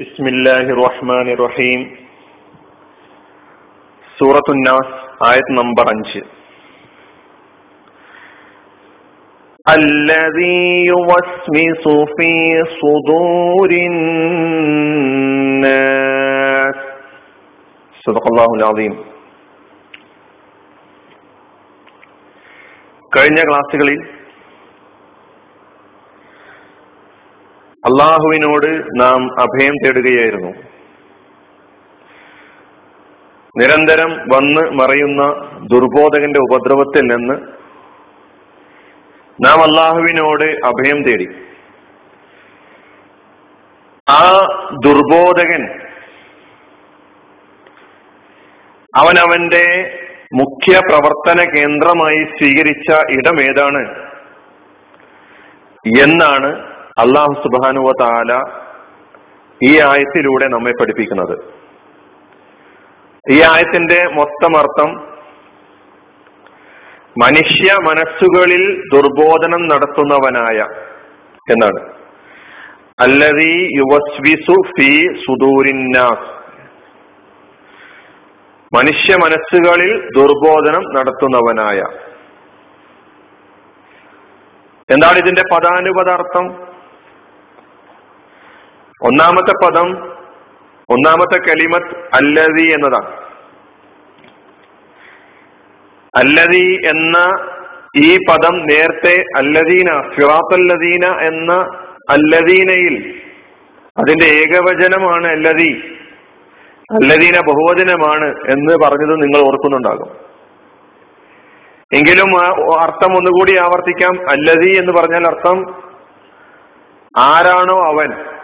بسم الله الرحمن الرحيم سورة الناس آية نمبر 5 الذي يوسوس في صدور الناس صدق الله العظيم കഴിഞ്ഞ ക്ലാസ്സുകളിൽ അള്ളാഹുവിനോട് നാം അഭയം തേടുകയായിരുന്നു. നിരന്തരം വന്ന് മറയുന്ന ദുർബോധകന്റെ ഉപദ്രവത്തിൽ നിന്ന് നാം അള്ളാഹുവിനോട് അഭയം തേടി. ആ ദുർബോധകൻ അവൻ അവന്റെ മുഖ്യ പ്രവർത്തന കേന്ദ്രമായി സ്വീകരിച്ച ഇടം ഏതാണ്? എന്നാണ് അള്ളാഹു സുബാനുവ താല ഈ ആയത്തിലൂടെ നമ്മെ പഠിപ്പിക്കുന്നത്. ഈ ആയത്തിന്റെ മൊത്തമർത്ഥം മനുഷ്യ മനസ്സുകളിൽ ദുർബോധനം നടത്തുന്നവനായ എന്നാണ്. അല്ലതി യുവസ്വിസു ഫി സുദൂരിന്നാസ്. മനുഷ്യ മനസ്സുകളിൽ ദുർബോധനം നടത്തുന്നവനായ. എന്താണ് ഇതിന്റെ പദാനുപദാർത്ഥം? ഒന്നാമത്തെ പദം ഒന്നാമത്തെ കലിമത്ത് അല്ലതി എന്നതാണ്. അല്ലതി എന്ന ഈ പദം നേരത്തെ അല്ലദീന ഫിറാത്തല്ലദീന എന്ന അല്ലദീനയിൽ അതിന്റെ ഏകവചനമാണ് അല്ലതി അല്ലദീന ബഹുവചനമാണ് എന്ന് പറഞ്ഞത് നിങ്ങൾ ഓർക്കുന്നുണ്ടാകും. എങ്കിലും അർത്ഥം ഒന്നുകൂടി ആവർത്തിക്കാം. അല്ലതി എന്ന് പറഞ്ഞാൽ അർത്ഥം ആരാണോ അവൻ.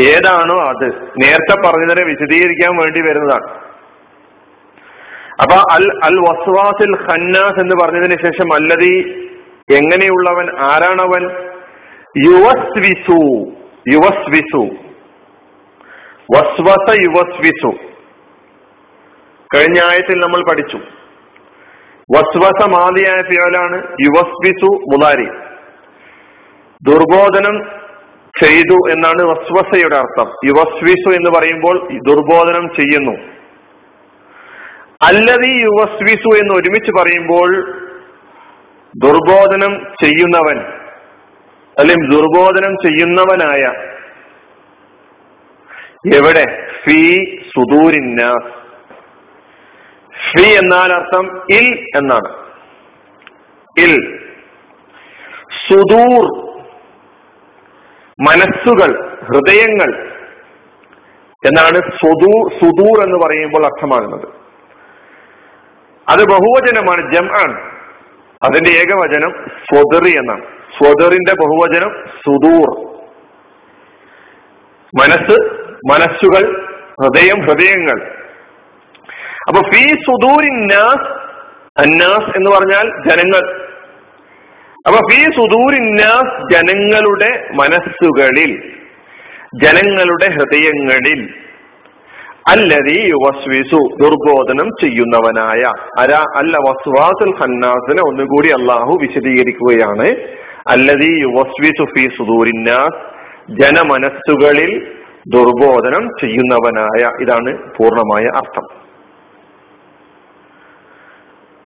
ഏതാണോ അത്? നേരത്തെ പറഞ്ഞതിനെ വിശദീകരിക്കാൻ വേണ്ടി വരുന്നതാണ്. അപ്പൊ അൽ അൽ വസ്വാസിൽ ഖന്നാസ് എന്ന് പറഞ്ഞതിന് ശേഷം അല്ലതി എങ്ങനെയുള്ളവൻ? ആരാണവൻ? യുവസ്വിസു. യുവസ്വിസു. വസ്വസ യുവസ്വിസു. കഴിഞ്ഞ ആയത്തിൽ നമ്മൾ പഠിച്ചു. വസ്വസ മാതിയായ ഫിയോലാണ് യുവസ്വിസു മുതാരി. ദുർബോധനം ചെയ്തു എന്നാണ് വസ്വസയുടെ അർത്ഥം. യുവസ്വിസു എന്ന് പറയുമ്പോൾ ദുർബോധനം ചെയ്യുന്നു. അല്ലതി യുവസ്വിസു എന്ന് ഒരുമിച്ച് പറയുമ്പോൾ ദുർബോധനം ചെയ്യുന്നവൻ അല്ലെങ്കിൽ ദുർബോധനം ചെയ്യുന്നവനായ എവിടെ? ഫീ സുദൂരിന്ന. ഫീ എന്നാൽ അർത്ഥം ഇൽ എന്നാണ്. ഇൽ. സുദൂർ മനസ്സുകൾ ഹൃദയങ്ങൾ എന്നാണ് സുദൂർ സുദൂർ എന്ന് പറയുമ്പോൾ അർത്ഥമാകുന്നത്. അത് ബഹുവചനമാണ് ജം ആണ് അതിന്റെ ഏകവചനം സ്വദറി എന്നാണ്. സ്വദറിന്റെ ബഹുവചനം സുദൂർ. മനസ്സ് മനസ്സുകൾ ഹൃദയം ഹൃദയങ്ങൾ. അപ്പൊ ഫീ സുദൂരി അന്നാസ് എന്ന് പറഞ്ഞാൽ ജനങ്ങൾ. അപ്പൊ ഫീ സുദൂരിന്നാസ് ജനങ്ങളുടെ മനസ്സുകളിൽ ജനങ്ങളുടെ ഹൃദയങ്ങളിൽ അല്ലതി വസ്വിസു ദുർബോധനം ചെയ്യുന്നവനായ അര അല്ല വസ്വാസുൽ ഹന്നാസിനെ ഒന്നുകൂടി അള്ളാഹു വിശദീകരിക്കുകയാണ്. അല്ലതി യുവസ്വിസു ഫീ സുദൂരിന്നാസ് ജനമനസ്സുകളിൽ ദുർബോധനം ചെയ്യുന്നവനായ ഇതാണ് പൂർണമായ അർത്ഥം.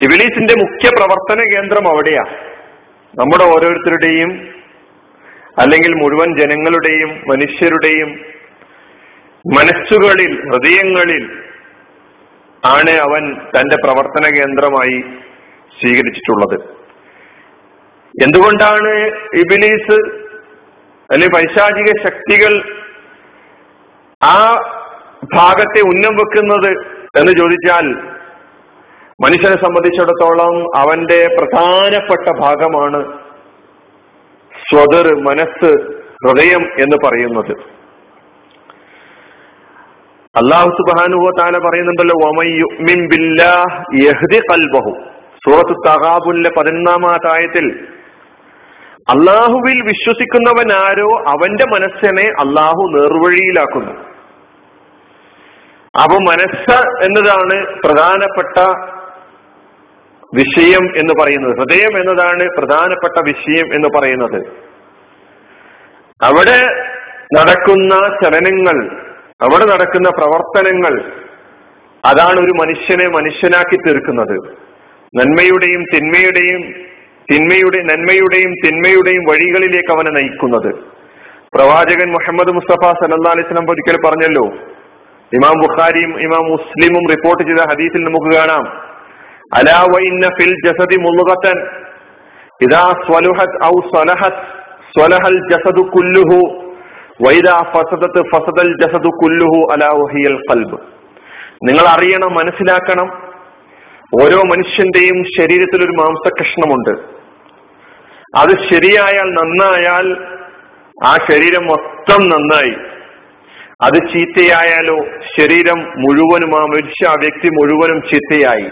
ഇബിലീസിന്റെ മുഖ്യ പ്രവർത്തന കേന്ദ്രം അവിടെയാ. നമ്മുടെ ഓരോരുത്തരുടെയും അല്ലെങ്കിൽ മുഴുവൻ ജനങ്ങളുടെയും മനുഷ്യരുടെയും മനസ്സുകളിൽ ഹൃദയങ്ങളിൽ ആണ് അവൻ തന്റെ പ്രവർത്തന കേന്ദ്രമായി സ്വീകരിച്ചിട്ടുള്ളത്. എന്തുകൊണ്ടാണ് ഇബിലീസ് അല്ലെങ്കിൽ പൈശാചിക ശക്തികൾ ആ ഭാഗത്തെ ഉന്നം വെക്കുന്നത് എന്ന് ചോദിച്ചാൽ മനുഷ്യനെ സംബന്ധിച്ചിടത്തോളം അവന്റെ പ്രധാനപ്പെട്ട ഭാഗമാണ് സ്വതർ മനസ്സ് ഹൃദയം എന്ന് പറയുന്നത്. അള്ളാഹു സുബാനുവ താല പറയുന്നുണ്ടല്ലോ കൽബഹു സൂറത്ത് തഹാബുലിലെ പതിനൊന്നാമത്തെ ആയത്തിൽ അള്ളാഹുവിൽ വിശ്വസിക്കുന്നവൻ ആരോ അവന്റെ മനസ്സിനെ അള്ളാഹു നേർവഴിയിലാക്കുന്നു. അപ്പൊ മനസ്സ് എന്നതാണ് പ്രധാനപ്പെട്ട വിഷയം എന്ന് പറയുന്നത്. ഹൃദയം എന്നതാണ് പ്രധാനപ്പെട്ട വിഷയം എന്ന് പറയുന്നത്. അവിടെ നടക്കുന്ന ചലനങ്ങൾ അവിടെ നടക്കുന്ന പ്രവർത്തനങ്ങൾ അതാണ് ഒരു മനുഷ്യനെ മനുഷ്യനാക്കി തീർക്കുന്നത്. നന്മയുടെയും തിന്മയുടെയും തിന്മയുടെ നന്മയുടെയും തിന്മയുടെയും വഴികളിലേക്ക് അവനെ നയിക്കുന്നത്. പ്രവാചകൻ മുഹമ്മദ് മുസ്തഫ സല്ലാ അലിസ്ലം ഒരിക്കൽ പറഞ്ഞല്ലോ ഇമാം ബുഖാരിയും ഇമാം മുസ്ലിമും റിപ്പോർട്ട് ചെയ്ത ഹദീസിൽ നമുക്ക് കാണാം. നിങ്ങൾ അറിയണം മനസ്സിലാക്കണം. ഓരോ മനുഷ്യന്റെയും ശരീരത്തിൽ ഒരു മാംസകഷ്ണമുണ്ട് അത് ശരിയായാൽ നന്നായാൽ ആ ശരീരം മൊത്തം നന്നായി. അത് ചീത്തയായാലോ ശരീരം മുഴുവനും ആ മനുഷ്യ ആ വ്യക്തി മുഴുവനും ചീത്തയായി.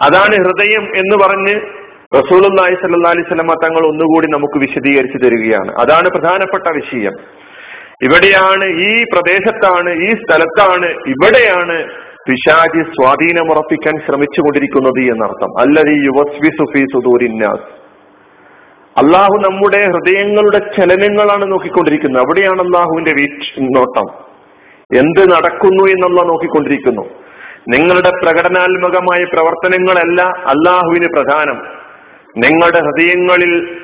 അതാണ് ഹൃദയം എന്ന് പറഞ്ഞ് റസൂലി സല്ലാ അലൈഹി സ്വലമ തങ്ങൾ ഒന്നുകൂടി നമുക്ക് വിശദീകരിച്ചു തരികയാണ്. അതാണ് പ്രധാനപ്പെട്ട വിഷയം. ഇവിടെയാണ് ഈ പ്രദേശത്താണ് ഈ സ്ഥലത്താണ് ഇവിടെയാണ് പിശാജി സ്വാധീനമുറപ്പിക്കാൻ ശ്രമിച്ചുകൊണ്ടിരിക്കുന്നത് എന്നർത്ഥം. അല്ലത് യുവസ്വി സുഫി സുദൂരിന്നാസ് അള്ളാഹു നമ്മുടെ ഹൃദയങ്ങളുടെ ചലനങ്ങളാണ് നോക്കിക്കൊണ്ടിരിക്കുന്നത്. അവിടെയാണ് അള്ളാഹുവിന്റെ വീക്ഷ നോട്ടം. എന്ത് നടക്കുന്നു എന്നുള്ള നോക്കിക്കൊണ്ടിരിക്കുന്നു. നിങ്ങളുടെ പ്രകടനാത്മകമായ പ്രവർത്തനങ്ങളല്ല അള്ളാഹുവിന് പ്രധാനം. നിങ്ങളുടെ ഹൃദയങ്ങളിൽ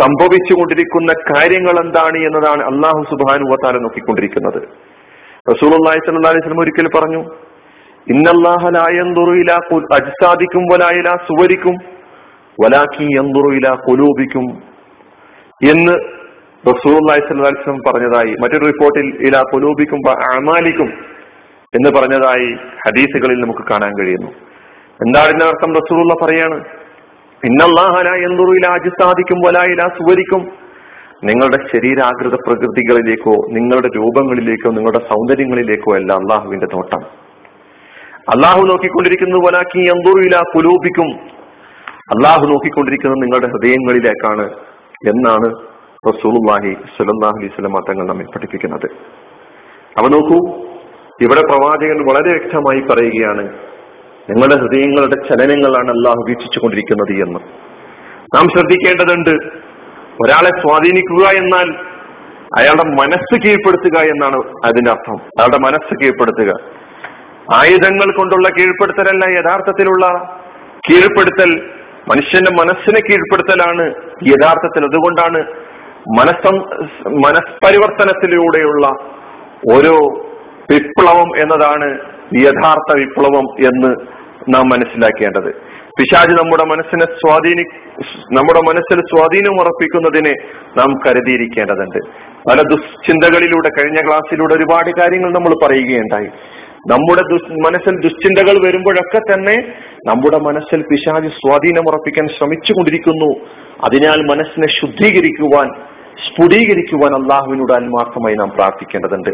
സംഭവിച്ചുകൊണ്ടിരിക്കുന്ന കാര്യങ്ങൾ എന്താണ് എന്നതാണ് അള്ളാഹു സുബാനുവത്താല നോക്കിക്കൊണ്ടിരിക്കുന്നത്. റസൂൽ അള്ളാഹി അലൈഹി ഒരിക്കൽ പറഞ്ഞു ഇന്നല്ലാഹലായുറുയില അജ്സാദിക്കും വലായില സുവരിക്കും വലാക്കി യന്തുറുയില കൊലൂപിക്കും എന്ന് റസൂള്ളി സ്വലം പറഞ്ഞതായി. മറ്റൊരു റിപ്പോർട്ടിൽ ഇല കൊലൂപിക്കും അമാലിക്കും എന്ന് പറഞ്ഞതായി ഹദീസുകളിൽ നമുക്ക് കാണാൻ കഴിയുന്നു. എന്താണ് ഇതിന്റെ അർത്ഥം? റസൂറുള്ള പറയാണ് ഇന്നല്ലാഹല എന്തുറുയില അജിസാദിക്കും വലായില സുവരിക്കും. നിങ്ങളുടെ ശരീരാകൃത പ്രകൃതികളിലേക്കോ നിങ്ങളുടെ രൂപങ്ങളിലേക്കോ നിങ്ങളുടെ സൗന്ദര്യങ്ങളിലേക്കോ അല്ല അള്ളാഹുവിന്റെ തോട്ടം. അള്ളാഹു നോക്കിക്കൊണ്ടിരിക്കുന്നത് വലാക്കി എന്തുറുയില കുലൂപിക്കും അള്ളാഹു നോക്കിക്കൊണ്ടിരിക്കുന്നത് നിങ്ങളുടെ ഹൃദയങ്ങളിലേക്കാണ് എന്നാണ് റസൂലുള്ളാഹി സുലല്ലാഹു അലൈഹി വസല്ലം തങ്ങൾ നമ്മെ പഠിപ്പിക്കുന്നത്. അവ നോക്കൂ ഇവിടെ പ്രവാചകൻ വളരെ വ്യക്തമായി പറയുകയാണ് നിങ്ങളുടെ ഹൃദയങ്ങളുടെ ചലനങ്ങളാണ് അള്ളാഹു വീക്ഷിച്ചു കൊണ്ടിരിക്കുന്നത് എന്ന്. നാം ശ്രദ്ധിക്കേണ്ടതുണ്ട് ഒരാളെ സ്വാധീനിക്കുക എന്നാൽ അയാളുടെ മനസ്സ് കീഴ്പ്പെടുത്തുക എന്നാണ് അതിന്റെ അർത്ഥം അയാളുടെ മനസ്സ് കീഴ്പ്പെടുത്തുക. ആയുധങ്ങൾ കൊണ്ടുള്ള കീഴ്പ്പെടുത്തലല്ല യഥാർത്ഥത്തിലുള്ള കീഴ്പ്പെടുത്തൽ. മനുഷ്യന്റെ മനസ്സിനെ കീഴ്പ്പെടുത്തലാണ് യഥാർത്ഥത്തിൽ. അതുകൊണ്ടാണ് മനസ്സം മനസ്പരിവർത്തനത്തിലൂടെയുള്ള ഓരോ വിപ്ലവം എന്നതാണ് യഥാർത്ഥ വിപ്ലവം എന്ന് നാം മനസ്സിലാക്കേണ്ടത്. പിശാജ് നമ്മുടെ മനസ്സിനെ സ്വാധീനി നമ്മുടെ മനസ്സിൽ സ്വാധീനം ഉറപ്പിക്കുന്നതിനെ നാം കരുതിയിരിക്കേണ്ടതുണ്ട്. പല ദുശ്ചിന്തകളിലൂടെ കഴിഞ്ഞ ക്ലാസ്സിലൂടെ ഒരുപാട് കാര്യങ്ങൾ നമ്മൾ പറയുകയുണ്ടായി. നമ്മുടെ മനസ്സിൽ ദുശ്ചിന്തകൾ വരുമ്പോഴൊക്കെ തന്നെ നമ്മുടെ മനസ്സിൽ പിശാജ് സ്വാധീനം ഉറപ്പിക്കാൻ ശ്രമിച്ചുകൊണ്ടിരിക്കുന്നു. അതിനാൽ മനസ്സിനെ ശുദ്ധീകരിക്കുവാൻ സ്ഫുടീകരിക്കുവാൻ അള്ളാഹുവിനോട് ആത്മാർത്ഥമായി നാം പ്രാർത്ഥിക്കേണ്ടതുണ്ട്.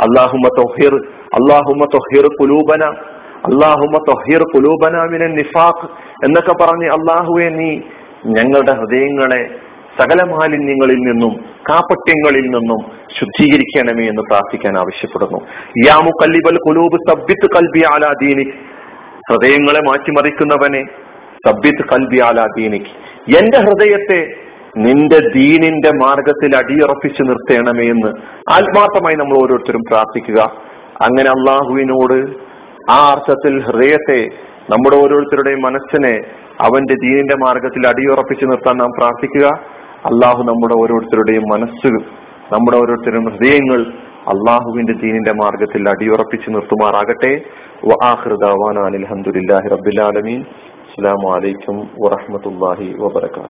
അള്ളാഹുമ തൊഹീർ അള്ളാഹുമ തൊഹീർ കുലൂബന അള്ളാഹുമ തൊഹീർ കുലൂബന നിഫാഖ് എന്നൊക്കെ പറഞ്ഞ് അള്ളാഹുവെ നീ ഞങ്ങളുടെ ഹൃദയങ്ങളെ സകല മാലിന്യങ്ങളിൽ നിന്നും കാപ്പട്യങ്ങളിൽ നിന്നും ശുദ്ധീകരിക്കണമേ എന്ന് പ്രാർത്ഥിക്കാൻ ആവശ്യപ്പെടുന്നു. യാമു കല്ലിബൽ കുലൂബ് സബ്ബിത്ത് കൽബി ആലാദീനിക് ഹൃദയങ്ങളെ മാറ്റിമറിക്കുന്നവനെ സബ്ബിത്ത് കൽബി ആലാദീനിക് എന്റെ ഹൃദയത്തെ നിന്റെ ദീനിന്റെ മാർഗത്തിൽ അടിയുറപ്പിച്ചു നിർത്തേണമേ എന്ന് ആത്മാർത്ഥമായി നമ്മൾ ഓരോരുത്തരും പ്രാർത്ഥിക്കുക. അങ്ങനെ അള്ളാഹുവിനോട് ആ അർത്ഥത്തിൽ ഹൃദയത്തെ നമ്മുടെ ഓരോരുത്തരുടെയും മനസ്സിനെ അവന്റെ ദീനിന്റെ മാർഗത്തിൽ അടിയുറപ്പിച്ചു നിർത്താൻ നാം പ്രാർത്ഥിക്കുക. അള്ളാഹു നമ്മുടെ ഓരോരുത്തരുടെയും മനസ്സ് നമ്മുടെ ഓരോരുത്തരുടെയും ഹൃദയങ്ങൾ അള്ളാഹുവിന്റെ ദീനിന്റെ മാർഗത്തിൽ അടിയുറപ്പിച്ചു നിർത്തുമാറാകട്ടെ. അസ്സാം വലൈക്കും വാഹമത്തല്ലാഹി വബർക്കാത്തു